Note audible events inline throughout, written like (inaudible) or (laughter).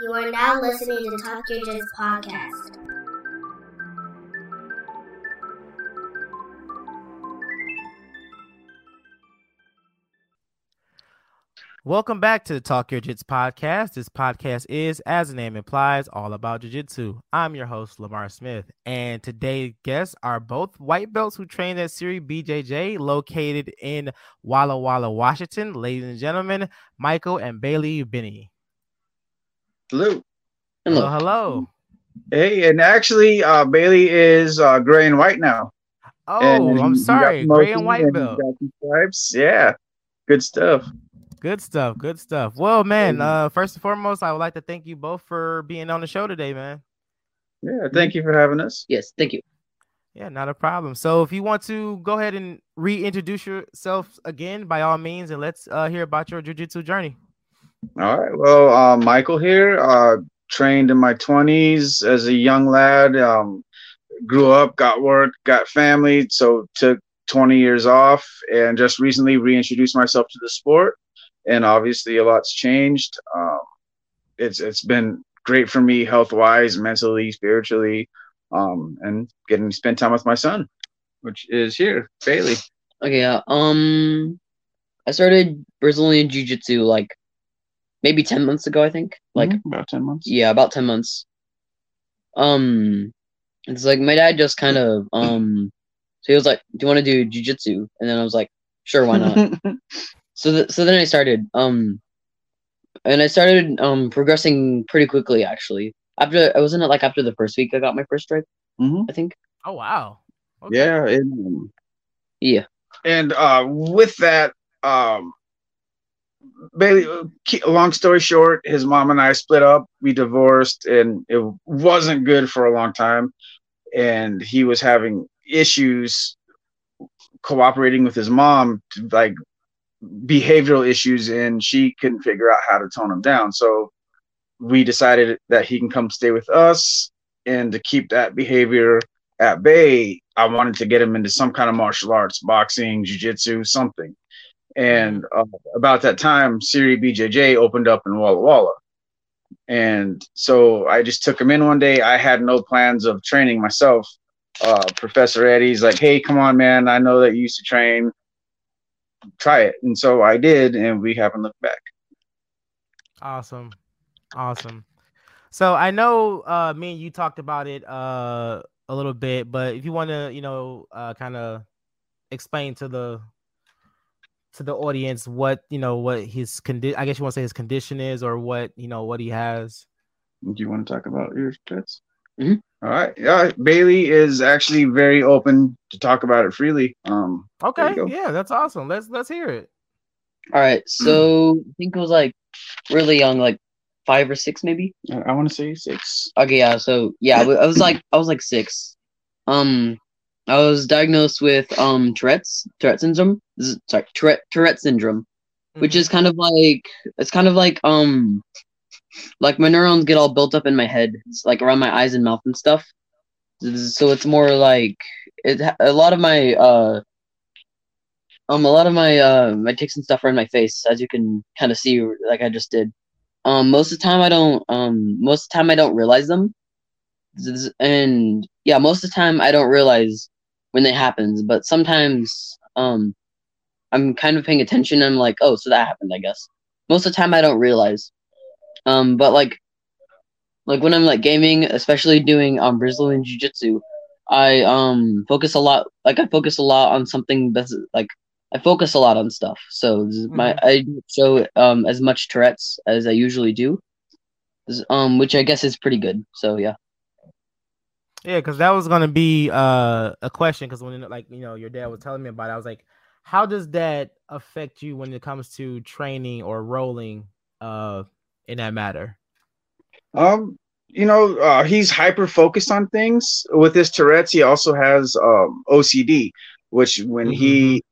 You are now listening to Talk Yo Jits podcast. Welcome back to the Talk Yo Jits podcast. This podcast is, as the name implies, all about jiu-jitsu. I'm your host, Lamar Smith, and today's guests are both white belts who trained at Siri BJJ, located in Walla Walla, Washington. Ladies and gentlemen, Michael and Bailey Binney. Hello. Hello, hello. Hey, and actually, uh, Bailey is uh, gray and white now. Oh, And I'm sorry, gray and white and belt. stripes. Yeah, good stuff. Good stuff, good stuff. Well, man, uh, first and foremost, I would like to thank you both for being on the show today, man. Yeah, thank you for having us. Yes, thank you. Yeah, not a problem. So if you want to go ahead and reintroduce yourself again, by all means, and let's uh, hear about your jujitsu journey. All right. Well, uh, Michael here. Uh, trained in my twenties as a young lad. Um, grew up, got work, got family, so took 20 years off, and just recently reintroduced myself to the sport. And obviously, a lot's changed. Um, it's it's been great for me health wise, mentally, spiritually, um, and getting to spend time with my son, which is here, Bailey. Okay, yeah. Um, I started Brazilian Jiu Jitsu like maybe ten months ago. I think. Like, Mhm, about 10 months. yeah, about ten months. Um, it's like my dad just kind of um, so he was like, "Do you want to do Jiu Jitsu?" And then I was like, "Sure, why not?" (laughs) so th- so then I started. Um, and I started um progressing pretty quickly actually. After I wasn't it like after the first week I got my first stripe. Mhm. I think. Oh wow. Okay. Yeah. And, um, Yeah. and uh, with that, um, Bailey. Long story short, his mom and I split up. We divorced, and it wasn't good for a long time. And he was having issues cooperating with his mom, like behavioral issues, and she couldn't figure out how to tone him down. So we decided that he can come stay with us, and to keep that behavior at bay, I wanted to get him into some kind of martial arts, boxing, jujitsu, something. And uh, about that time, Siri BJJ opened up in Walla Walla. And so I just took him in one day. I had no plans of training myself. Uh, Professor Eddie's like, hey, come on, man. I know that you used to train. Try it. And so I did, and we haven't looked back. Awesome. Awesome. So I know uh me and you talked about it uh a little bit, but if you want to, you know, uh kind of explain to the to the audience what, you know, what his condition I guess you want to say his condition is or what, you know, what he has. Do you want to talk about your pets? Mhm. All right. Yeah, Bailey is actually very open to talk about it freely. Um, Okay. Yeah, that's awesome. Let's let's hear it. All right, so I think it was like really young, like five or six, maybe. I, I want to say six. Okay, yeah. So yeah, I was like, I was like six. Um, I was diagnosed with um Tourette's Tourette syndrome. Sorry, Tourette Tourette syndrome, which Mhm. is kind of like it's kind of like um, like my neurons get all built up in my head, it's like around my eyes and mouth and stuff. So it's more like it. A lot of my uh. Um, a lot of my uh my tics and stuff are in my face, as you can kind of see, like I just did. Um, most of the time I don't. Um, most of the time I don't realize them, and yeah, most of the time I don't realize when it happens. But sometimes, um, I'm kind of paying attention. And I'm like, oh, so that happened, I guess. Most of the time I don't realize. Um, but like, like when I'm like gaming, especially doing um Brazilian Jiu Jitsu, I um focus a lot. Like I focus a lot on something that's like I focus a lot on stuff. So is my I show um as much Tourette's as I usually do, um which I guess is pretty good. So yeah. Yeah, because that was gonna be uh a question. Because when like you know your dad was telling me about it, I was like, how does that affect you when it comes to training or rolling uh in that matter? Um, you know, uh, he's hyper focused on things. With his Tourette's, he also has um, OCD, which when he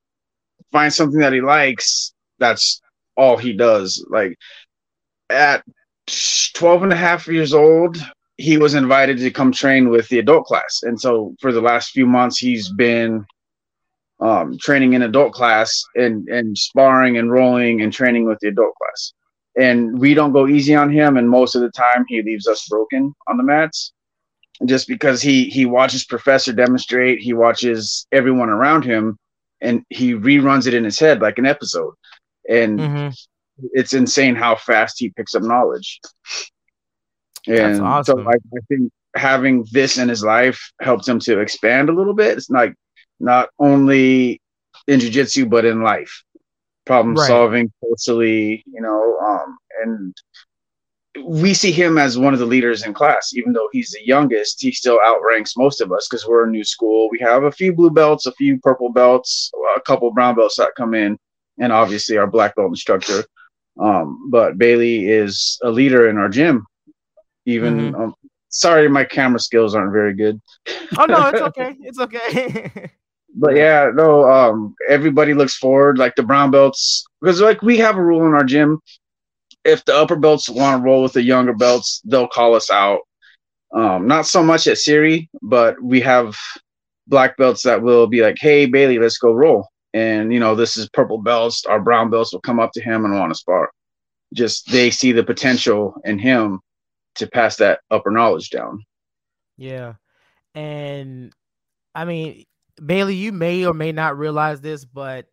finds something that he likes, that's all he does. Like at 12 and a half years old, he was invited to come train with the adult class. And so for the last few months, he's been um, training in adult class and, and sparring and rolling and training with the adult class. and we don't go easy on him. And most of the time, he leaves us broken on the mats, just because he he watches Professor demonstrate, he watches everyone around him, and he reruns it in his head like an episode, and Mhm. it's insane how fast he picks up knowledge. That's And awesome. so I, I think having this in his life helped him to expand a little bit. It's like not only in jujitsu but in life, problem Right. solving, socially, you know, um, and we see him as one of the leaders in class, even though he's the youngest. He still outranks most of us because we're a new school. We have a few blue belts, a few purple belts, a couple brown belts that come in, and obviously our black belt instructor. Um, but Bailey is a leader in our gym. Even um, sorry, my camera skills aren't very good. Oh no, it's (laughs) okay. It's okay. (laughs) But yeah, no, um, everybody looks forward, like the brown belts, because like we have a rule in our gym. If the upper belts want to roll with the younger belts, they'll call us out. Um, not so much at Siri, but we have black belts that will be like, "Hey Bailey, let's go roll." And you know, this is purple belts. Our brown belts will come up to him and want to spar. Just they see the potential in him to pass that upper knowledge down. Yeah. And I mean, Bailey, you may or may not realize this, but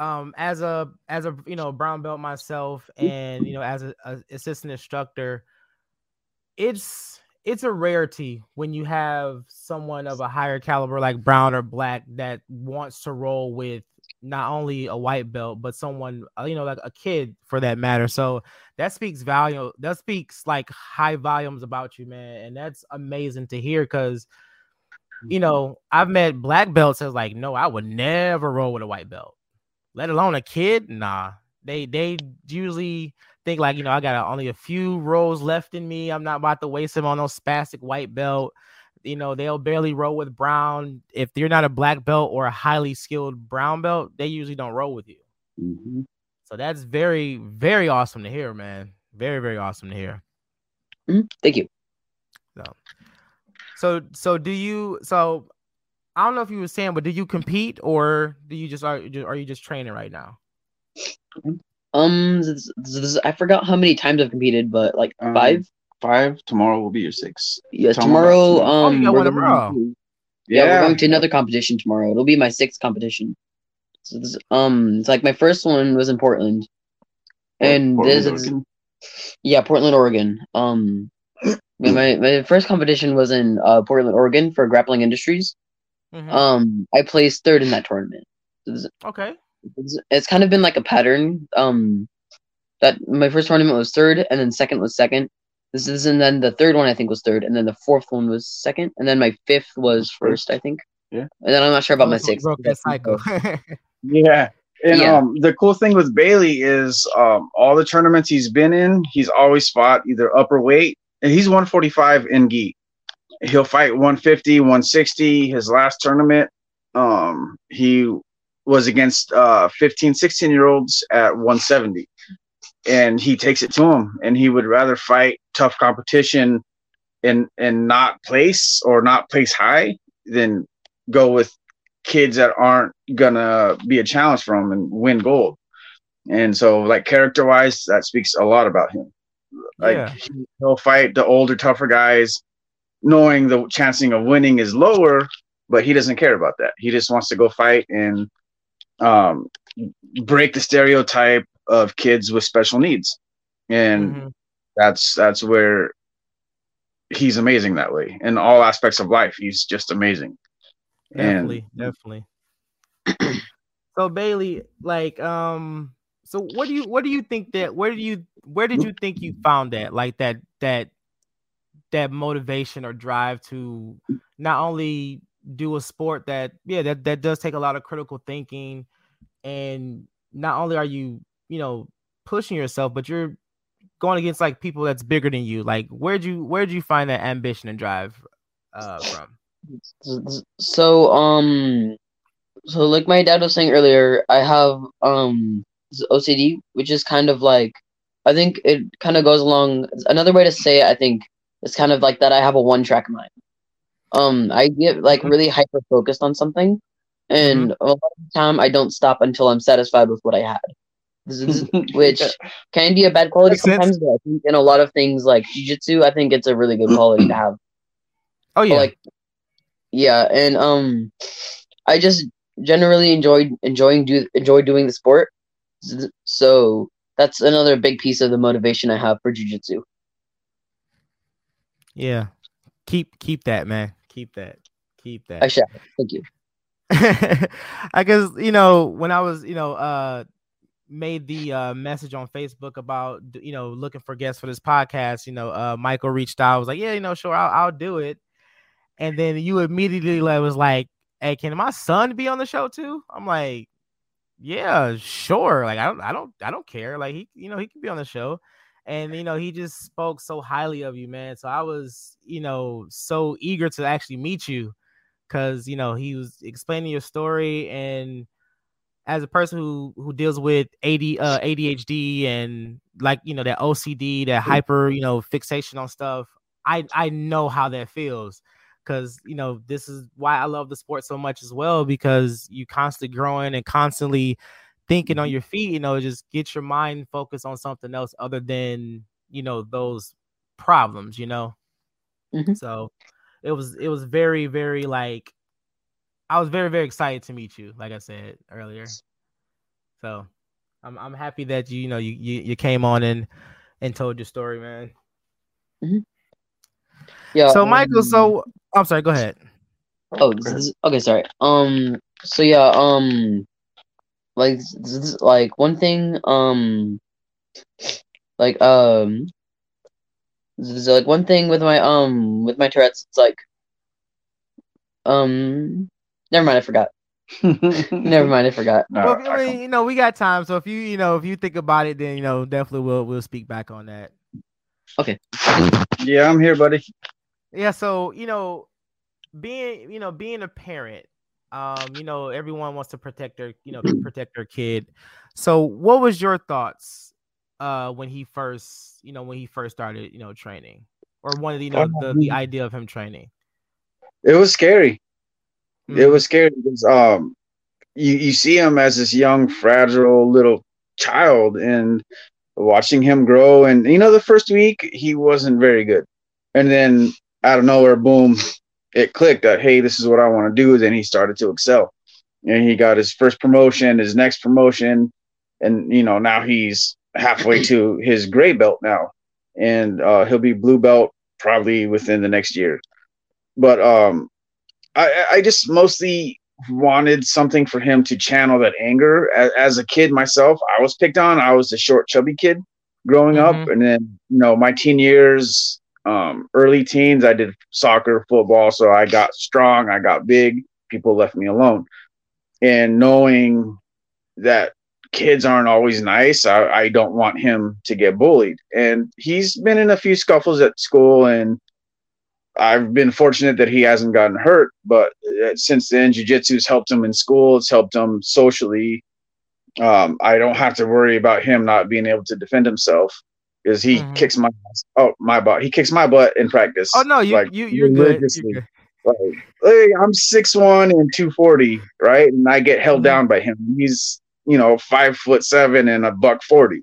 um as a as a you know brown belt myself and you know as a, a assistant instructor, it's it's a rarity when you have someone of a higher caliber like brown or black that wants to roll with not only a white belt but someone uh, you know like a kid for that matter. So that speaks value that speaks like high volumes about you man and that's amazing to hear because you know i've met black belts that's like no i would never roll with a white belt. Let alone a kid? Nah. They they usually think like you know i got a, only a few rolls left in me. I'm not about to waste them on no spastic white belt you know they'll barely roll with brown if you're not a black belt or a highly skilled brown belt they usually don't roll with you Mm-hmm. so that's very, very awesome to hear, man. Very, very awesome to hear. Mhm. Thank you. So, so so do you? So, I don't know if you were saying, but do you compete or do you just are? Are you just training right now? Um, I forgot how many times I've competed, but like Um, five. Five tomorrow will be your six. Yeah, tomorrow- tomorrow. oh, Um, you got we're one tomorrow. to- yeah, we're going to another competition tomorrow. It'll be my sixth competition. So this, um, it's like my first one was in Portland, and Portland, this is yeah, Portland, Oregon. Um, my (clears throat) my my first competition was in uh Portland, Oregon for Grappling Industries. Mhm. Um, I placed third in that tournament. So this- okay. it's, it's kind of been like a pattern. Um, that my first tournament was third, and then second was second. This is and then the third one I think was third, and then the fourth one was second, and then my fifth was first, I think. Yeah. And then I'm not sure about my Oh, so you sixth. Broke that cycle. (laughs) Yeah. And Yeah. um, the cool thing with Bailey is um, all the tournaments he's been in, he's always fought either upper weight, and he's 145 in gi. He'll fight 150, 160. His last tournament, um, he was against uh, 15, 16 year olds at 170, and he takes it to him. And he would rather fight tough competition and and not place or not place high then go with kids that aren't gonna be a challenge for him and win gold. And so, like character wise, that speaks a lot about him. Like Yeah. he- he'll fight the older, tougher guys, knowing the chancing of winning is lower, but he doesn't care about that. He just wants to go fight and um, break the stereotype of kids with special needs. And Mhm. That's that's where he's amazing that way in all aspects of life. He's just amazing. Definitely, definitely. (clears throat) so Bailey, like, um, so what do you what do you think that where do you where did you think you found that like that that that motivation or drive to not only do a sport that yeah that that does take a lot of critical thinking and not only are you you know pushing yourself but you're going against like people that's bigger than you like where'd you where'd you find that ambition and drive uh from So um, so like my dad was saying earlier, I have um OCD, which is kind of like I think it kind of goes along. Another way to say it, I think, is kind of like that. I have a one track mind. Um, I get like Mhm. really hyper focused on something, and a lot of the time I don't stop until I'm satisfied with what I had. (laughs) Which can be a bad quality Makes sense. sometimes, but I think in a lot of things like jiu-jitsu, I think it's a really good quality to have. (clears throat) Oh But, yeah, like yeah, and um I just generally enjoyed enjoying do enjoy doing the sport. So that's another big piece of the motivation I have for jiu-jitsu. yeah. Keep keep that, man. Keep that. Keep that. I shall. Thank you. (laughs) I guess you know when I was you know uh made the uh message on Facebook about you know looking for guests for this podcast. You know, uh Michael reached out. I was like, yeah, you know, sure, I'll, I'll do it. And then you immediately like, was like, hey, can my son be on the show too? I'm like, yeah, sure. Like I don't, I don't, I don't care. Like he, you know, he can be on the show. And you know, he just spoke so highly of you, man. So I was, you know, so eager to actually meet you because you know he was explaining your story and as a person who who deals with AD, uh, ADHD and like you know that OCD, that hyper you know fixation on stuff, I I know how that feels because you know this is why I love the sport so much as well because you constantly growing and constantly thinking on your feet. You know, just get your mind focused on something else other than you know those problems. You know, Mhm. so it was it was very very like I was very very excited to meet you. Like I said earlier, so I'm I'm happy that you you know you you, you came on and and told your story, man. Yeah. So Michael, um, so I'm sorry. Go ahead. Oh, this is, okay, sorry. Um, so yeah, um, like, this is, like one thing, um, like, um, this is, like one thing with my, um, with my Tourette's, it's like, um, never mind, I forgot. Never mind, I forgot. No, well, I I mean, you know, we got time, so if you you know if you think about it, then you know definitely we'll we'll speak back on that. Okay. Yeah, I'm here, buddy. Yeah, so you know, being you know being a parent, um, you know, everyone wants to protect their you know protect their kid. So, what was your thoughts uh when he first you know when he first started you know training, or one of the you know the, the idea of him training? It was scary. It Mhm. was scary because um, you you see him as this young, fragile little child, and watching him grow. And you know, the first week he wasn't very good, and then out of nowhere, boom, (laughs) it clicked that hey, this is what I want to do. Then he started to excel, and he got his first promotion, his next promotion, and you know now he's halfway to his gray belt now, and uh, he'll be blue belt probably within the next year. But um, I, I just mostly wanted something for him to channel that anger. As, as a kid myself, I was picked on. I was a short, chubby kid growing up, Mhm. and then you know my teen years, um, early teens, I did soccer, football, so I got strong, I got big. People left me alone, and knowing that kids aren't always nice, I, I don't want him to get bullied. And he's been in a few scuffles at school, and I've been fortunate that he hasn't gotten hurt, but uh, since then, jujitsu's helped him in school. It's helped him socially. Um, I don't have to worry about him not being able to defend himself because he Mhm. kicks my. Oh, my butt. He kicks my butt in practice. Oh no, you like, you you're good. You're good. Like, hey, I'm six one and two forty, right? And I get held Mhm. down by him. He's you know five foot seven and a buck forty,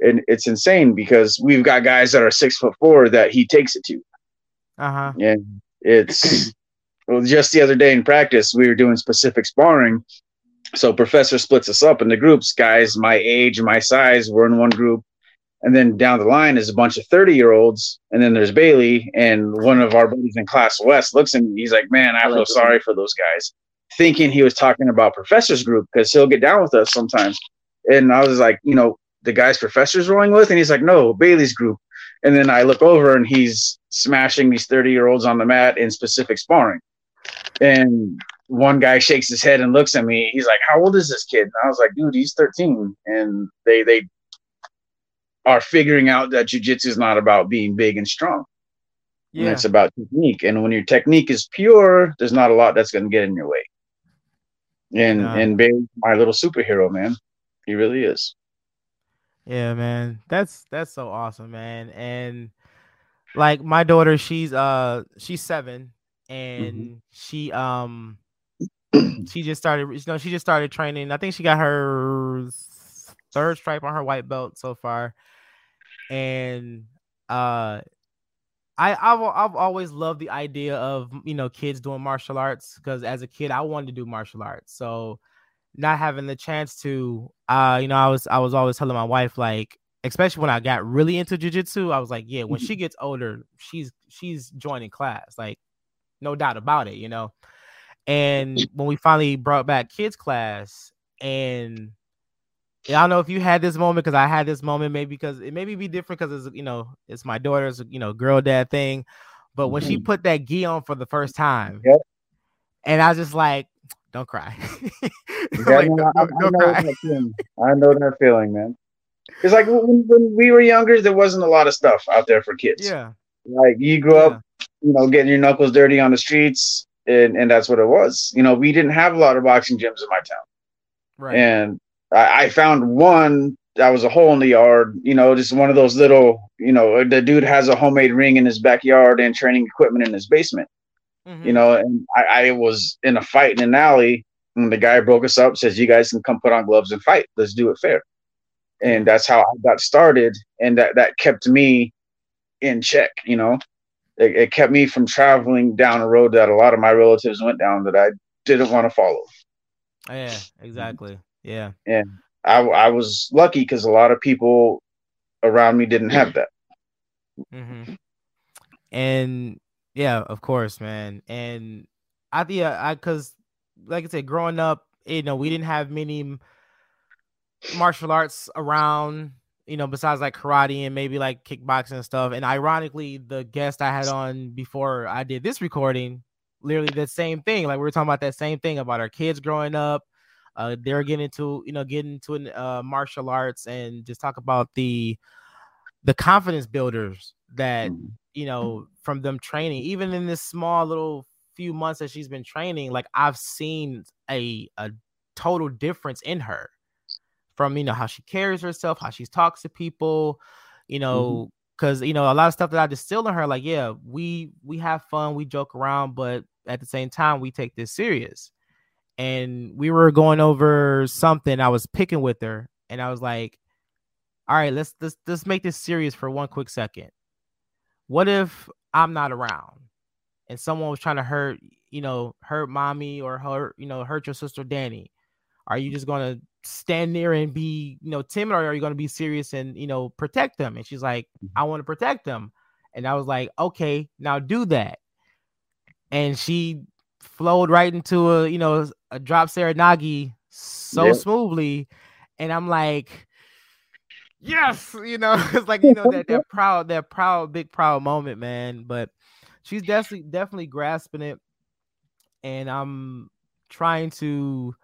and it's insane because we've got guys that are six foot four that he takes it to. Uh huh. And it's (clears throat) well, just the other day in practice, we were doing specific sparring. So professor splits us up into groups. Guys my age, my size, we're in one group. And then down the line is a bunch of 30 year olds. And then there's Bailey. And one of our buddies in class West looks at me. He's like, Man, I feel sorry for those guys. Thinking he was talking about professor's group because he'll get down with us sometimes. And I was like, you know, the guys professor's rolling with? And he's like, No, Bailey's group. And then I look over and he's smashing these 30 year olds on the mat in specific sparring. And one guy shakes his head and looks at me. He's like, How old is this kid? And I was like, Dude, he's 13. And they, they are figuring out that jujitsu is not about being big and strong. And Yeah. it's about technique. And when your technique is pure, there's not a lot that's going to get in your way. And, Nah. and Bailey's my little superhero, man. He really is. Yeah, man. That's that's so awesome, man. And like my daughter, she's uh she's 7 and she um (clears throat) she just started you know, she just started training. I think she got her third stripe on her white belt so far, and uh, I I've I've always loved the idea of you know kids doing martial arts because as a kid I wanted to do martial arts. So not having the chance to, uh, you know, I was I was always telling my wife like, especially when I got really into jujitsu, I was like, yeah, when she gets older, she's she's joining class, like no doubt about it, you know. And when we finally brought back kids class, and I don't know if you had this moment because I had this moment, maybe because it maybe be different because it's you know it's my daughter's you know girl dad thing, but when she put that gi on for the first time, Yep. and I was just like, don't cry, (laughs) Yeah, Like, no, don't- I, know cry. that feeling. I know that feeling, man. It's like when, when we were younger, there wasn't a lot of stuff out there for kids. yeah, Like you grew up, you know, getting your knuckles dirty on the streets, and and that's what it was. You know, we didn't have a lot of boxing gyms in my town, right, and I, I found one that was a hole in the yard. You know, just one of those little. You know, the dude has a homemade ring in his backyard and training equipment in his basement. Mhm. You know, and I, I was in a fight in an alley, and the guy broke us up, says, "You guys can come put on gloves and fight. Let's do it fair." And that's how I got started, and that that kept me in check. You know, it, it kept me from traveling down a road that a lot of my relatives went down that I didn't want to follow. yeah, exactly, yeah, I, I was lucky because a lot of people around me didn't have that. Mm-hmm. and yeah, of course, man, and I think uh, I because like I said, growing up, you know, we didn't have many martial arts around, you know, besides like karate and maybe like kickboxing and stuff. And ironically, the guest I had on before I did this recording, literally the same thing. Like we were talking about that same thing about our kids growing up. Uh, they're getting into, you know, getting into uh, martial arts and just talk about the the confidence builders that you know from them training even in this small little few months that she's been training like i've seen a a total difference in her from you know how she carries herself how she talks to people you mm-hmm. know because you know a lot of stuff that i distill in her like yeah we we have fun we joke around but at the same time we take this serious. And we were going over something i was picking with her and i was like all right let's let's let's make this serious for one quick second what if i'm not around and someone was trying to hurt you know hurt mommy or hurt you know hurt your sister danny? Are you just gonna stand there and be you know timid or are you gonna be serious and you know protect them? And she's like i mm-hmm. want to protect them. And i was like okay now do that. And she flowed right into a you know a drop seoi nage so smoothly. And i'm like yes you know (laughs) it's like you know that that proud that proud big proud moment man but she's definitely definitely grasping it and i'm trying to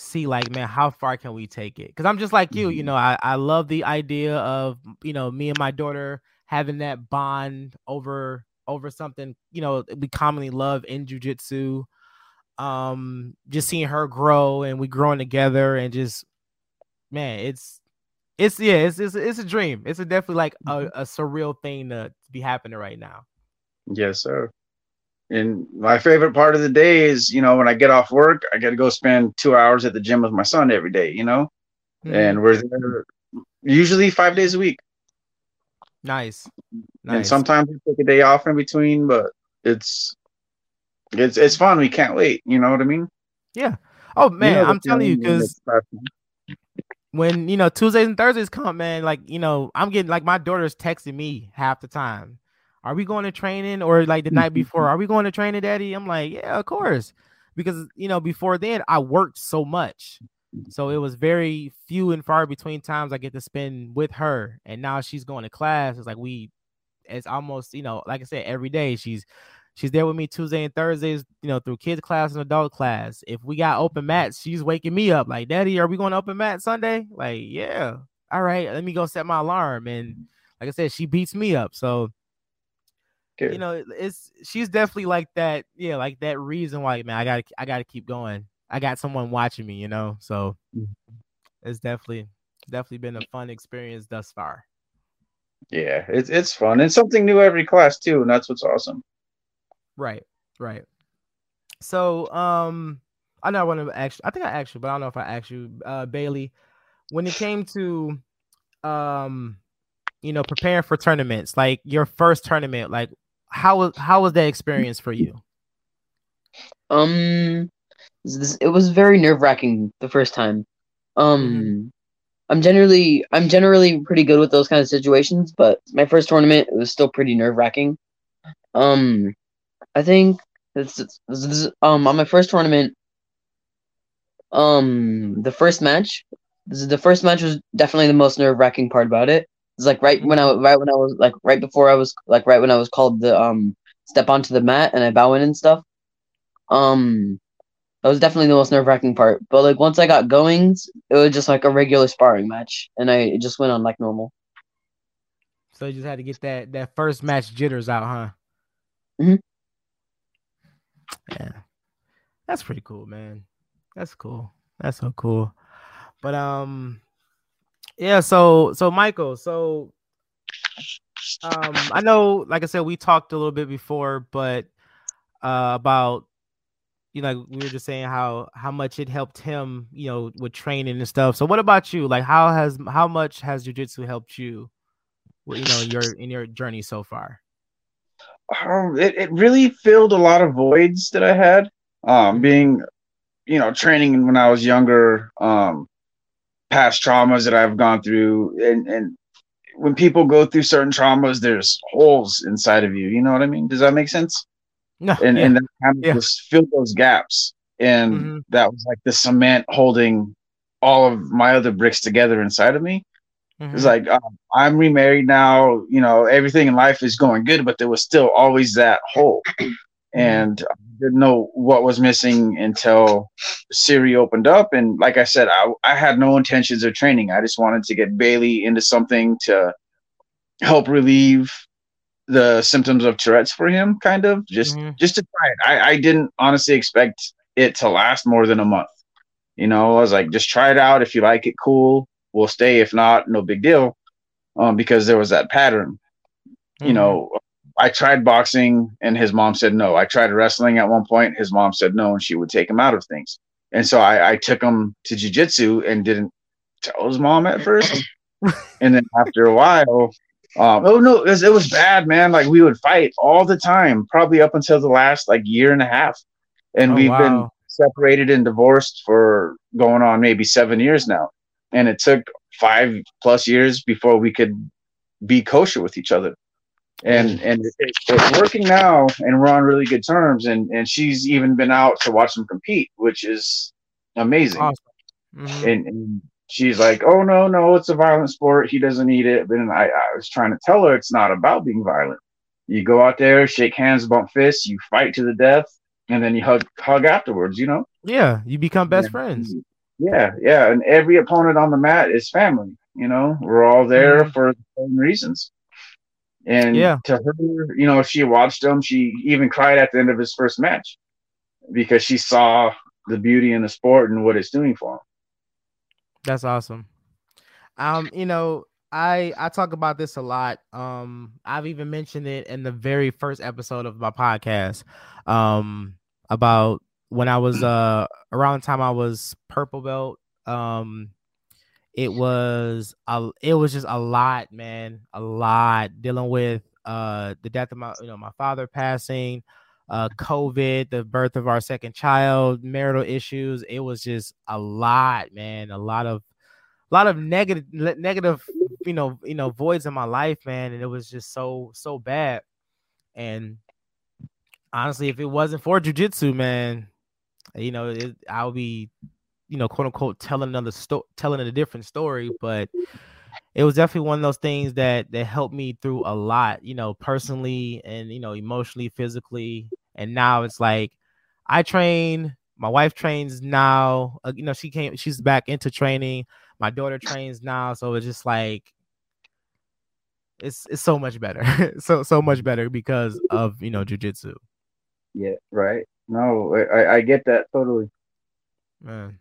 see like man how far can we take it? Because i'm just like you you know I, I love the idea of you know me and my daughter having that bond over over something you know we commonly love in jujitsu um just seeing her grow and we growing together and just man it's it's yeah it's it's, it's a dream it's a definitely like a, a surreal thing to, to be happening right now Yes, sir. And my favorite part of the day is, you know, when I get off work, I got to go spend two hours at the gym with my son every day, you know, Mhm. and we're there usually five days a week. nice And sometimes we take a day off in between, but it's it's it's fun. We can't wait. You know what I mean? Yeah. Oh man know i'm telling you because. When you know Tuesdays and Thursdays come, man, like you know, I'm getting like my daughter's texting me half the time. Are we going to training or like the night before? Are we going to training, Daddy? I'm like, yeah, of course, because you know before then I worked so much, so it was very few and far between times I get to spend with her. And now she's going to class. It's like we, it's almost you know, like I said, every day she's she's there with me Tuesday and Thursdays, you know, through kids class and adult class. If we got open mats, she's waking me up like, Daddy, are we going to open mat Sunday? Like, yeah. All right, let me go set my alarm. And like I said, she beats me up. So Good. you know, it's she's definitely like that, yeah, like that reason why, man, I gotta I gotta keep going. I got someone watching me, you know. So Mhm. it's definitely definitely been a fun experience thus far. yeah, it's it's fun and something new every class too, and that's what's awesome. Right, right. So, um, I know I want to ask. I think I asked you, but I don't know if I asked you, uh, Bailey. when it came to um you know preparing for tournaments like your first tournament like how was how was that experience for you Um, it was very nerve wracking the first time. Um, I'm generally I'm generally pretty good with those kind of situations, but my first tournament it was still pretty nerve wracking. Um, I think this, is- this, um on my first tournament, um the first match, this is- the first match was definitely the most nerve wracking part about it. It's like right when I right when I was like right before I was like right when I was called the um step onto the mat and I bow in and stuff. Um, that was definitely the most nerve wracking part. But like once I got going, it was just like a regular sparring match, and I it just went on like normal. so you just had to get that that first match jitters out huh Mhm. Yeah. That's pretty cool man. That's cool. That's so cool. But um yeah so so michael so um i know like i said we talked a little bit before but uh about you know we were just saying how how much it helped him you know with training and stuff. So what about you? Like how has how much has jiu-jitsu helped you you know your in your journey so far um, it, it really filled a lot of voids that I had. Um, being, you know, training when I was younger, um, past traumas that I've gone through, and and when people go through certain traumas, there's holes inside of you. You know what I mean? Does that make sense? no And yeah. and that kind of Yeah. just filled those gaps, and Mhm. that was like the cement holding all of my other bricks together inside of me. It's Mhm. like um, I'm remarried now. You know, everything in life is going good, but there was still always that hole, (clears throat) and I didn't know what was missing until Siri opened up. And like I said, I I had no intentions of training. I just wanted to get Bailey into something to help relieve the symptoms of Tourette's for him, kind of just Mhm. just to try it. I, I didn't honestly expect it to last more than a month. You know, I was like, just try it out. If you like it, cool. We'll stay. If not, no big deal. Um, because there was that pattern. You Mhm. know, I tried boxing and his mom said no. I tried wrestling at one point. His mom said no, and she would take him out of things. And so I, I took him to jujitsu and didn't tell his mom at first. (laughs) and then after a while, um, oh no, it was, it was bad, man. Like we would fight all the time, probably up until the last like year and a half. And Oh, we've been separated and divorced for going on maybe seven years now. And it took five plus years before we could be kosher with each other. And and it, it's working now, and we're on really good terms. And and she's even been out to watch them compete, which is amazing. Awesome. Mhm. And, and she's like, "Oh no, no, it's a violent sport. He doesn't need it." But I, I was trying to tell her it's not about being violent. You go out there, shake hands, bump fists, you fight to the death, and then you hug hug afterwards. You know. Yeah, you become best Yeah. friends. Yeah, yeah, and every opponent on the mat is family. You know, we're all there Mhm. for the same reasons. And Yeah. to her, you know, she watched him. She even cried at the end of his first match because she saw the beauty in the sport and what it's doing for him. That's awesome. Um, you know, I I talk about this a lot. Um, I've even mentioned it in the very first episode of my podcast. Um, about when I was (clears throat) uh around the time I was purple belt. Um, it was a it was just a lot, man, a lot dealing with uh the death of my you know my father passing, uh COVID, the birth of our second child, marital issues. It was just a lot, man, a lot of a lot of negative you know you know voids in my life man and it was just so so bad and honestly if it wasn't for jujitsu man you know it, i'll be you know quote unquote telling another story telling a different story but it was definitely one of those things that that helped me through a lot you know personally and you know emotionally physically. And now it's like i train my wife trains now uh, you know she came she's back into training. My daughter trains now so it's just like it's it's so much better. (laughs) So so much better because of you know jujitsu. Yeah, right. No, I, I- get that totally. man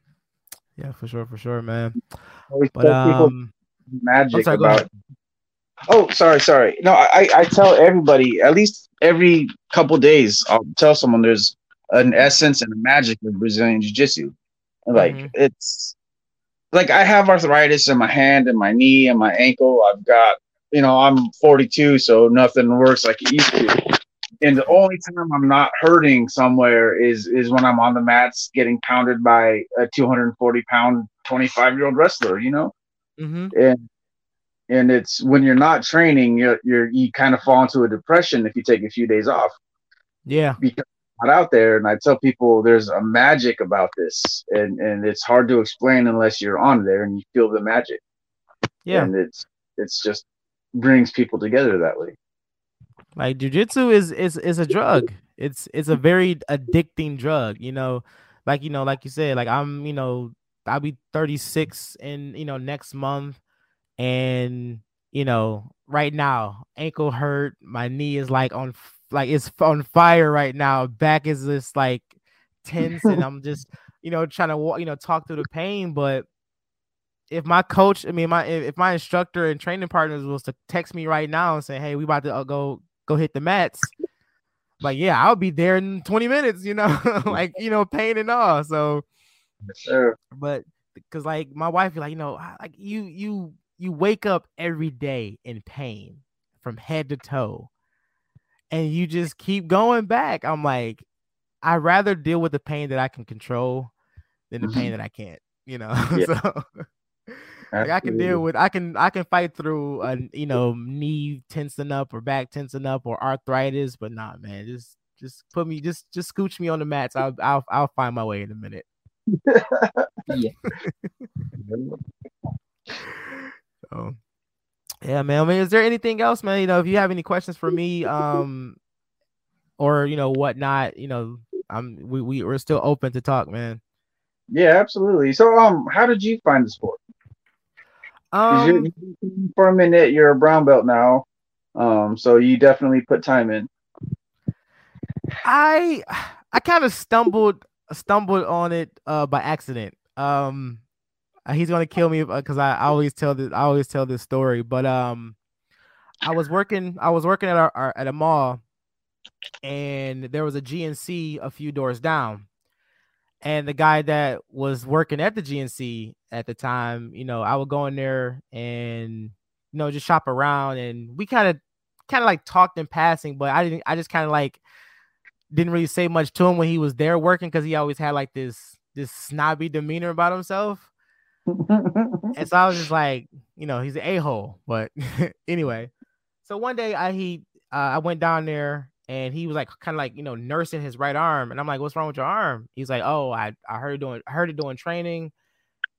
yeah for sure for sure man Always but tell people um magic sorry, about. Oh, sorry, sorry. No, I, I tell everybody at least every couple days. I'll tell someone there's an essence and a magic of Brazilian Jiu Jitsu. Like Mhm. it's like I have arthritis in my hand and my knee and my ankle. I've got, you know, I'm 42, so nothing works like it used to. And the only time I'm not hurting somewhere is is when I'm on the mats getting pounded by a 240 pound 25 year old wrestler, you know. Mm-hmm. And and it's when you're not training, you're, you're you kind of fall into a depression if you take a few days off Yeah. because I'm not out there. And I tell people there's a magic about this, and and it's hard to explain unless you're on there and you feel the magic. Yeah. and it's it's just brings people together that way. Like jujitsu is is is a drug. It's it's a very addicting drug. You know, like you know, like you said, like I'm, you know, I'll be 36 in you know next month, and you know, right now ankle hurt, my knee is like on like it's on fire right now. Back is just like tense, and I'm just (laughs) you know trying to you know talk through the pain, but if my coach, I mean, my if if my instructor and training partners was to text me right now and say, "Hey, we about to uh, go go hit the mats," like, yeah, I'll be there in 20 minutes, you know, (laughs) like you know, pain and all. So, Sure. but because like my wife, be like, you know, like you you you wake up every day in pain from head to toe, and you just keep going back. I'm like, I'd rather deal with the pain that I can control than the mm-hmm. pain that I can't. You know, (laughs) Yeah. so. (laughs) Like I can deal with I can I can fight through a you know knee tensing up or back tensing up or arthritis, but not man, just just put me just just scooch me on the mats. I'll I'll I'll find my way in a minute. yeah. (laughs) So yeah, man. I mean, is there anything else, man? You know, if you have any questions for me, um, or you know whatnot, you know, I'm we we we're still open to talk, man. Yeah, absolutely. So, um, how did you find the sport? 'Cause you're, Um, for a minute, you're a brown belt now, um, so you definitely put time in. I I kind of stumbled stumbled on it uh by accident. Um uh, he's gonna kill me because I, I always tell this I always tell this story. But um I was working I was working at our, our at a mall and there was a GNC a few doors down. And the guy that was working at the GNC at the time, you know, I would go in there and you know just shop around and we kind of kind of like talked in passing, but I didn't I just kind of like didn't really say much to him when he was there working because he always had like this this snobby demeanor about himself. (laughs) And so I was just like, you know, he's an a-hole. But (laughs) anyway, so one day I he uh, I went down there and he was like kind of like, you know, nursing his right arm. And I'm like, what's wrong with your arm? He's like, Oh, I, I heard it doing I heard it doing training.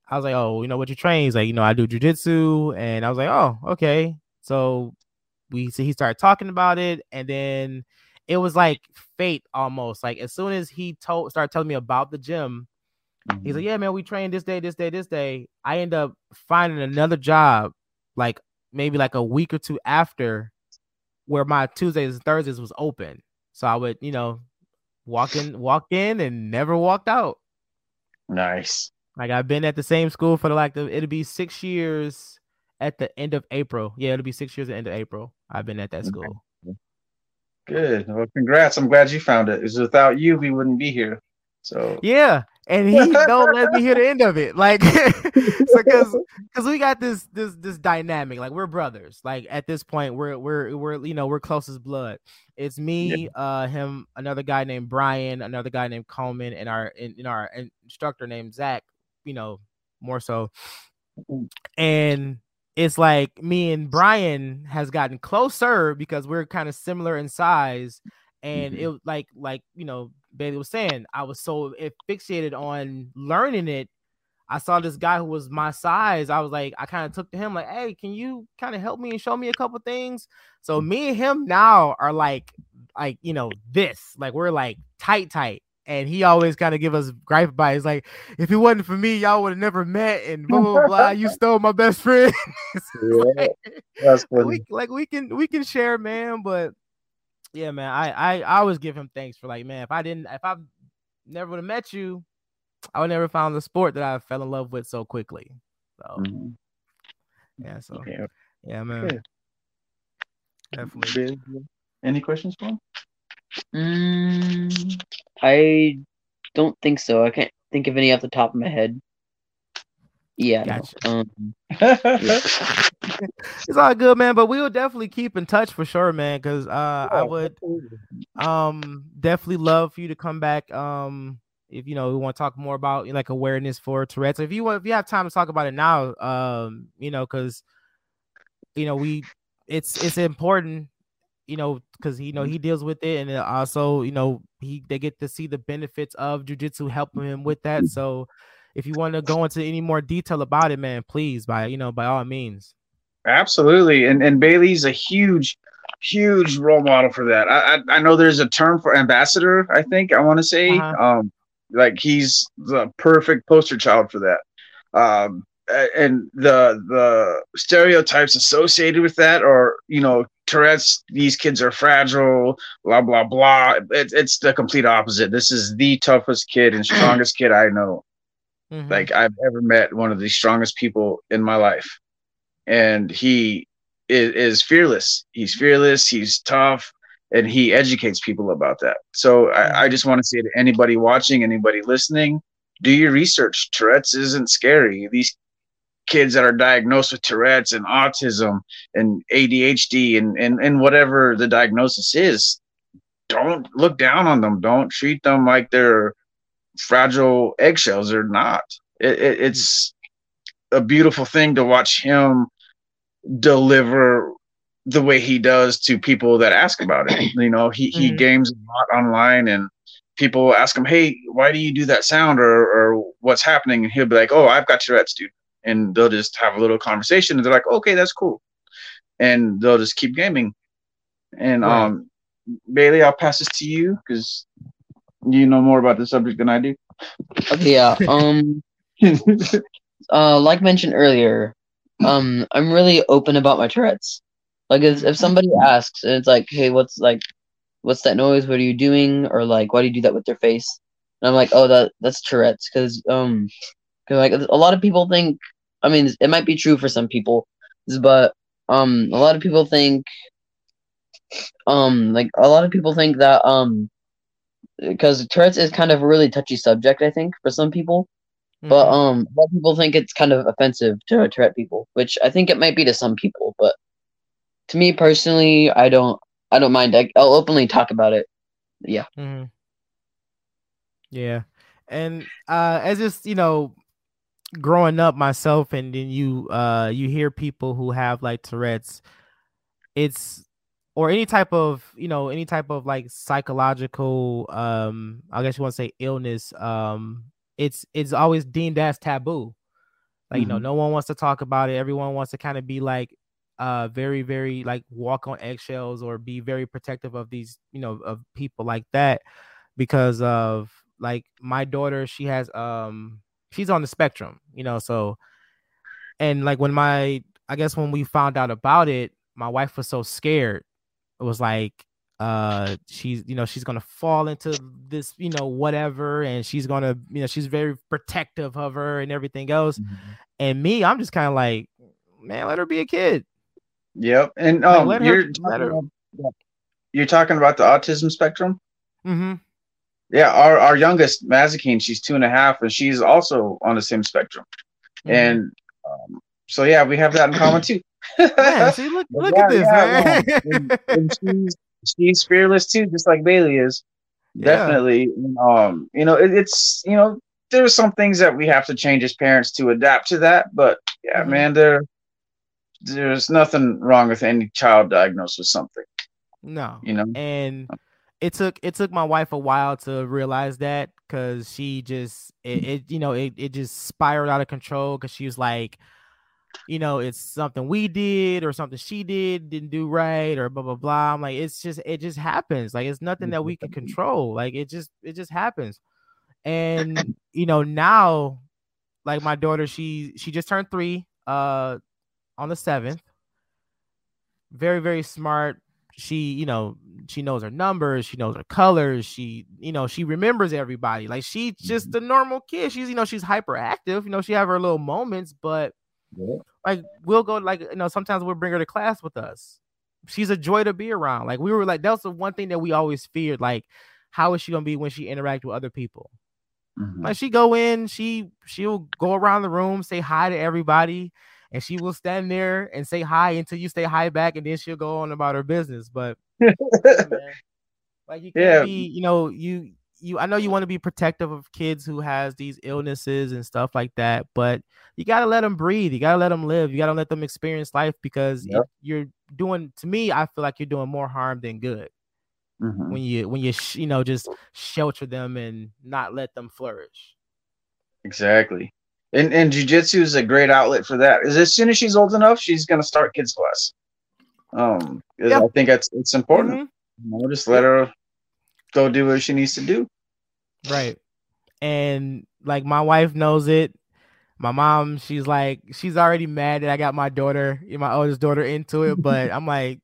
I was like, Oh, you know what you train? He's like, you know, I do jujitsu. And I was like, Oh, okay. So we so he started talking about it, and then it was like fate almost. Like as soon as he told started telling me about the gym, He's like, mm-hmm. yeah, man, we train this day, this day, this day. I end up finding another job, like maybe like a week or two after, where my Tuesdays and Thursdays was open. So I would, you know, walk in, walk in, and never walked out. nice. Like I've been at the same school for the like the, it'll be six years at the end of April. Yeah, it'll be six years at the end of April. I've been at that school. Good. Well, congrats. I'm glad you found it. Because without you, we wouldn't be here. So Yeah, and he don't let me hear the end of it. Like, (laughs) so because because we got this this this dynamic. Like we're brothers. Like at this point, we're we're we're you know we're close as blood. It's me, uh, him, another guy named Brian, another guy named Coleman, and our and, and our instructor named Zach. You know, more so, and it's like me and Brian has gotten closer because we're kind of similar in size and Mhm. it was like like you know Bailey was saying I was so fixated on learning it. I saw this guy who was my size. I was like, I kind of took to him like, hey, can you kind of help me and show me a couple things? So me and him now are like, like you know, this like we're like tight, tight. And he always kind of give us gripe by. He's like, if it wasn't for me, y'all would have never met. And blah blah blah. You (laughs) stole my best friend. (laughs) yeah, that's like, like we can we can share, man. But yeah, man, I I, I always give him thanks for like, man, if I didn't if I never would have met you, I would never found the sport that I fell in love with so quickly. So Mhm. yeah, so Yeah. yeah, man, Okay. definitely. Any questions for him? Mm, I don't think so. I can't think of any off the top of my head. Yeah. Gotcha. no, Um, (laughs) It's all good, man. But we will definitely keep in touch for sure, man. Because uh, I would um definitely love for you to come back. Um, if you know we want to talk more about like awareness for Tourette's. If you want, if you have time to talk about it now, um, you know, because you know we it's it's important you know because you know he deals with it and then also you know he they get to see the benefits of jujitsu helping him with that so if you want to go into any more detail about it man please by you know by all means Absolutely, and and Bailey's a huge, huge role model for that. I I, I know there's a term for ambassador. I think I want to say, Uh-huh. um, like he's the perfect poster child for that. Um, and the the stereotypes associated with that are, you know, Tourette's. These kids are fragile. Blah blah blah. It, it's the complete opposite. This is the toughest kid and strongest kid I know Mhm. like I've ever met one of the strongest people in my life. And he is, is fearless. He's fearless, he's tough, and he educates people about that. So I, I just want to say to anybody watching, anybody listening, do your research. Tourette's isn't scary. These kids that are diagnosed with Tourette's and autism and ADHD and, and, and whatever the diagnosis is, don't look down on them. Don't treat them like they're fragile eggshells or not. It, it, it's a beautiful thing to watch him deliver the way he does to people that ask about it. (clears throat) You know, he, he Mhm. games a lot online and people ask him, Hey, why do you do that sound or, or what's happening? And he'll be like, Oh, I've got your Tourette's, dude. And they'll just have a little conversation and they're like, okay, that's cool. And they'll just keep gaming. And Right. um, Bailey, I'll pass this to you because you know more about the subject than I do. okay, yeah. Um, (laughs) uh, like mentioned earlier, um, I'm really open about my Tourette's. Like, if, if somebody asks, and it's like, hey, what's like, what's that noise? What are you doing? Or like, why do you do that with their face? And I'm like, oh, that that's Tourette's, because um, cause like a lot of people think, I mean, it might be true for some people, but um, a lot of people think, um, like a lot of people think that um, because Tourette's is kind of a really touchy subject, I think, for some people. But Mhm. um, a lot of people think it's kind of offensive to Tourette people, which I think it might be to some people. But to me personally, I don't. I don't mind. I, I'll openly talk about it. Yeah. hmm Yeah, and uh, as just you know, growing up myself, and then you uh you hear people who have like Tourette's, it's or any type of you know any type of like psychological um I guess you want to say illness um it's it's always deemed as taboo. Like you know, Mhm. no one wants to talk about it. Everyone wants to kind of be like uh very very like walk on eggshells or be very protective of these you know of people like that because of like my daughter she has um she's on the spectrum you know so and like when my i guess when we found out about it my wife was so scared was like uh she's you know she's gonna fall into this you know whatever and she's gonna you know she's very protective of her and everything else and me i'm just kind of like man let her be a kid Yep. And Like, um, let her- you're let talking her- about, you're talking about the autism spectrum. mm-hmm Yeah, our, our youngest Mazikeen, she's two and a half, and she's also on the same spectrum. Mm-hmm. And um, so yeah, we have that in common too. Man, see look (laughs) look Yeah, at this yeah, man and, (laughs) and she's she's fearless too, just like Bailey is. Yeah. Definitely. Um, you know, it, it's you know, there's some things that we have to change as parents to adapt to that, but yeah, Mhm. man, there there's nothing wrong with any child diagnosed with something, no you know. and it took it took my wife a while to realize that because she just it, it you know it, it just spiraled out of control because she was like you know it's something we did or something she did didn't do right or blah blah blah. I'm like it's just it just happens. Like it's nothing that we can control. Like it just it just happens. And (clears throat) you know now like my daughter she she just turned three uh on the seventh. Very very smart. She you know she knows her numbers. She knows her colors. She you know she remembers everybody. Like she's just a normal kid. She's you know she's hyperactive. You know she have her little moments but like we'll go like you know sometimes we'll bring her to class with us she's a joy to be around like we were like that's the one thing that we always feared like how is she gonna be when she interact with other people Mhm. Like she go in, she she'll go around the room, say hi to everybody, and she will stand there and say hi until you say hi back, and then she'll go on about her business. But (laughs) man, like you can't Yeah. be, you know, you you I know you want to be protective of kids who has these illnesses and stuff like that, but you gotta let them breathe. You gotta let them live. You gotta let them experience life because Yep. you're doing. To me, I feel like you're doing more harm than good Mhm. when you when you sh- you know just shelter them and not let them flourish. Exactly. And and jujitsu is a great outlet for that. Is as soon as she's old enough, she's gonna start kids class. Um, Yeah. I think that's it's important. Mhm. You know, just let her go do what she needs to do. Right. And like my wife knows it. My mom, she's like, she's already mad that I got my daughter, my oldest daughter, into it. (laughs) But I'm like,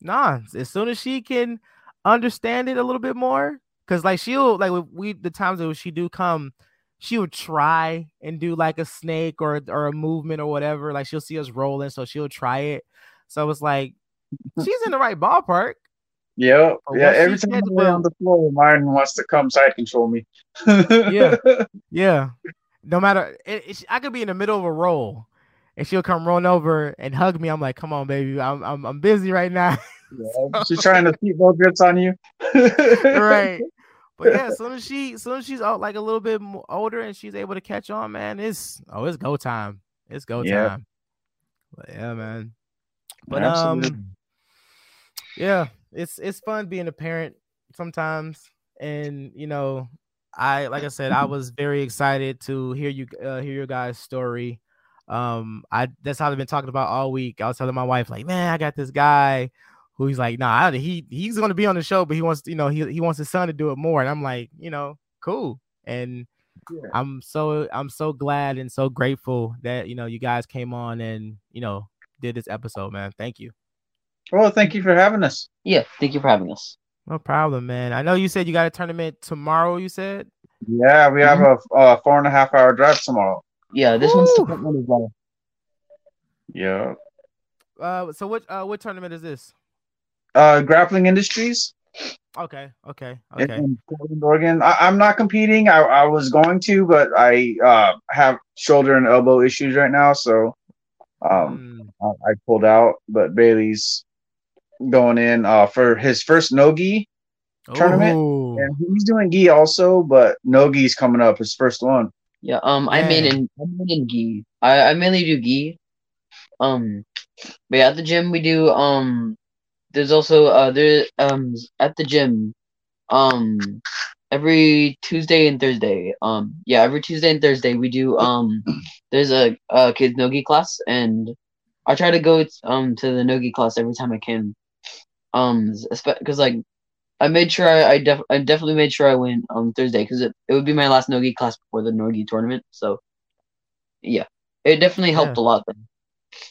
nah. As soon as she can understand it a little bit more, because like she'll like we the times that she do come, she would try and do like a snake or or a movement or whatever. Like she'll see us rolling, so she'll try it. So it's like (laughs) she's in the right ballpark. Yeah, Or yeah. Every time I lay on the floor, mine wants to come side control me. Yeah. (laughs) Yeah. No matter, it, it- I could be in the middle of a roll, and she'll come run over and hug me. I'm like, "Come on, baby, I'm I'm, I'm busy right now." (laughs) Yeah, She's trying to keep those grits on you. right. (laughs) But yeah, soon as she, soon as she's out like a little bit more older and she's able to catch on, man, it's oh, it's go time. It's go Yeah. time. But yeah, man. But Absolutely. um, yeah, it's it's fun being a parent sometimes, and you know, I like I said, I (laughs) was very excited to hear you uh, hear your guys' story. Um, I that's how I've been talking about all week. I was telling my wife, like, man, I got this guy who he's like, nah, I- he he's gonna be on the show, but he wants, you know, he he wants his son to do it more, and I'm like, you know, cool, and Yeah. I'm so I'm so glad and so grateful that you know you guys came on and you know did this episode, man. Thank you. Well, thank you for having us. Yeah, thank you for having us. No problem, man. I know you said you got a tournament tomorrow. You said Yeah, we have a, a four and a half hour drive tomorrow. Yeah, this one's Woo! the one as well. Yeah. uh so what uh what tournament is this? Uh, Grappling Industries Okay, okay, okay. in Portland, Oregon. I, I'm not competing. I, I was going to, but I uh, have shoulder and elbow issues right now, so um, Mm, I, I pulled out. But Bailey's going in uh, for his first nogi, tournament? and he's doing gi also, but nogi's coming up, his first one. Yeah, um, I main Man. in I main in gi. I I mainly do gi. Um, but yeah, at the gym we do um. There's also uh there um at the gym, um, every Tuesday and Thursday. Um, yeah, every Tuesday and Thursday we do um. There's a uh kids nogi class and I try to go um to the nogi class every time I can. Um, because like I made sure I I, def- I definitely made sure I went on Thursday because it, it would be my last Nogi class before the Nogi tournament. So yeah, it definitely helped Yeah. a lot. Then.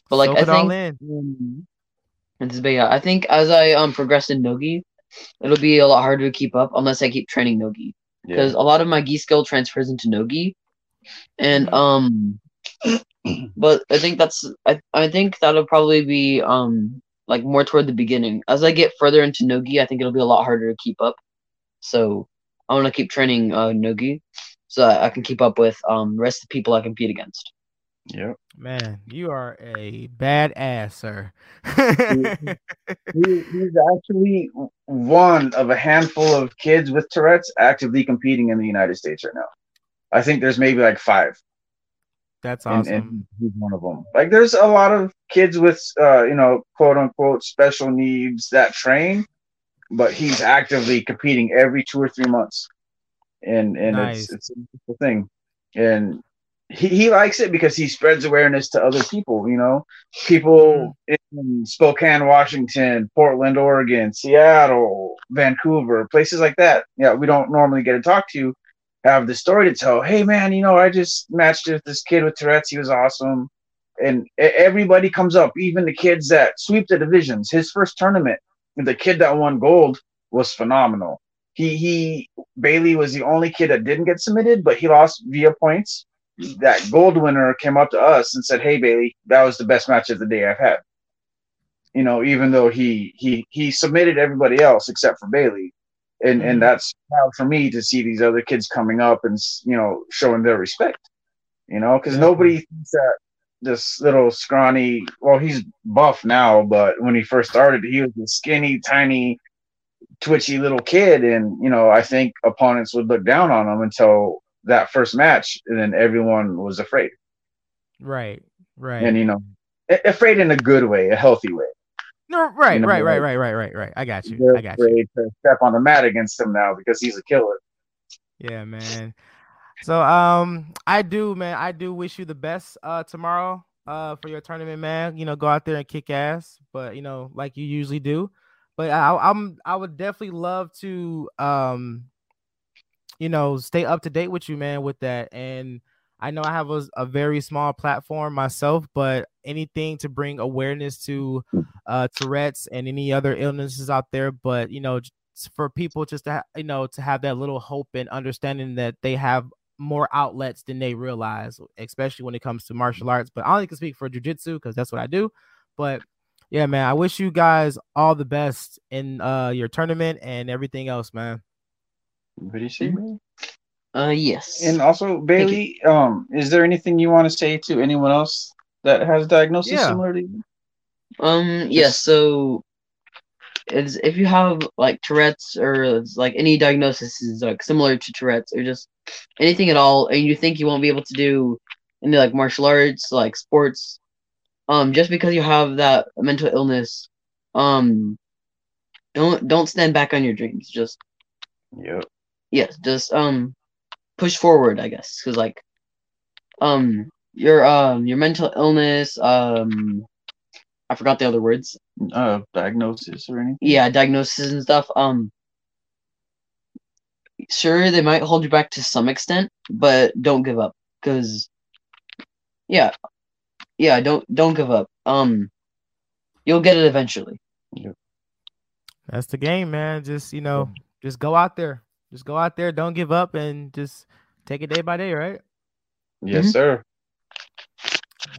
But like soak I think, in. um, it's- but yeah, I think as I um progress in Nogi, it'll be a lot harder to keep up unless I keep training Nogi because a lot of my gi skill transfers into Nogi, and Mhm. um, but I think that's I I think that'll probably be um like more toward the beginning. As I get further into Nogi, I think it'll be a lot harder to keep up. So I want to keep training uh Nogi so that I can keep up with um the rest of the people I compete against. Yep. Man, you are a badass, sir. He, (laughs) he's actually one of a handful of kids with Tourette's actively competing in the United States right now. I think there's maybe like five, That's awesome. and he's one of them. Like, there's a lot of kids with, uh, you know, quote unquote special needs that train, but he's actively competing every two or three months, and and Nice. it's it's a beautiful thing, and he, he likes it because he spreads awareness to other people. You know, people in Spokane, Washington, Portland, Oregon, Seattle, Vancouver, places like that. Yeah, we don't normally get to talk to. Have the story to tell. Hey, man, you know, I just matched with this kid with Tourette's. He was awesome, and everybody comes up, even the kids that sweep the divisions. His first tournament, the kid that won gold was phenomenal. He he Bailey was the only kid that didn't get submitted, but he lost via points. That gold winner came up to us and said, "Hey Bailey, that was the best match of the day I've had." You know, even though he he he submitted everybody else except for Bailey, and Mhm. and that's proud for me to see these other kids coming up and you know showing their respect. You know, because nobody thinks that this little scrawny. Well, he's buff now, but when he first started, he was a skinny, tiny, twitchy little kid, and you know I think opponents would look down on him until that first match, and then everyone was afraid, Right. Right. and you know, afraid in a good way, a healthy way. Right, right, right, right, right, right, right. I got you. They're I got you. to step on the mat against him now because he's a killer. Yeah, man. So um I do, man, I do wish you the best uh tomorrow uh for your tournament, man. You know, go out there and kick ass, but you know, like you usually do. But I I'm I would definitely love to um you know, stay up to date with you, man, with that. And I know I have a, a very small platform myself, but anything to bring awareness to uh Tourette's and any other illnesses out there, but you know, for people just to ha- you know to have that little hope and understanding that they have more outlets than they realize, especially when it comes to martial arts. But I only can speak for jujitsu because that's what I do. But yeah, man, I wish you guys all the best in uh your tournament and everything else, man. What do you say, man? Uh, yes. And also, Bailey, um, is there anything you want to say to anyone else that has a diagnosis Yeah. similar to you? Um, yes. So, it's if you have like Tourette's or like any diagnosis is like similar to Tourette's or just anything at all, and you think you won't be able to do any like martial arts, like sports, um, just because you have that mental illness, um, don't don't stand back on your dreams. Just Yep. yes, just um, push forward. I guess because like, um, your um your mental illness, um, I forgot the other words. Uh, diagnosis or anything? yeah, diagnosis and stuff. Um, sure, they might hold you back to some extent, but don't give up, because, yeah, yeah, don't don't give up. Um, you'll get it eventually. That's the game, man. Just you know, just go out there. Just go out there. Don't give up and just take it day by day, right? Yes, Mhm. sir.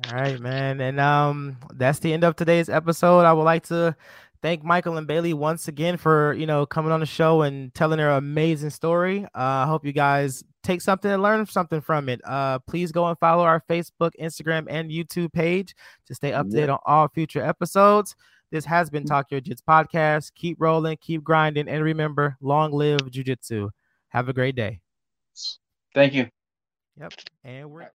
All right, man. And um that's the end of today's episode. I would like to thank Michael and Bailey once again for, you know, coming on the show and telling their amazing story. Uh I hope you guys take something and learn something from it. Uh please go and follow our Facebook, Instagram, and YouTube page to stay up to date on all future episodes. This has been Talk Yo Jits podcast. Keep rolling, keep grinding, and remember, long live jujitsu. Have a great day. Thank you. Yep. And we're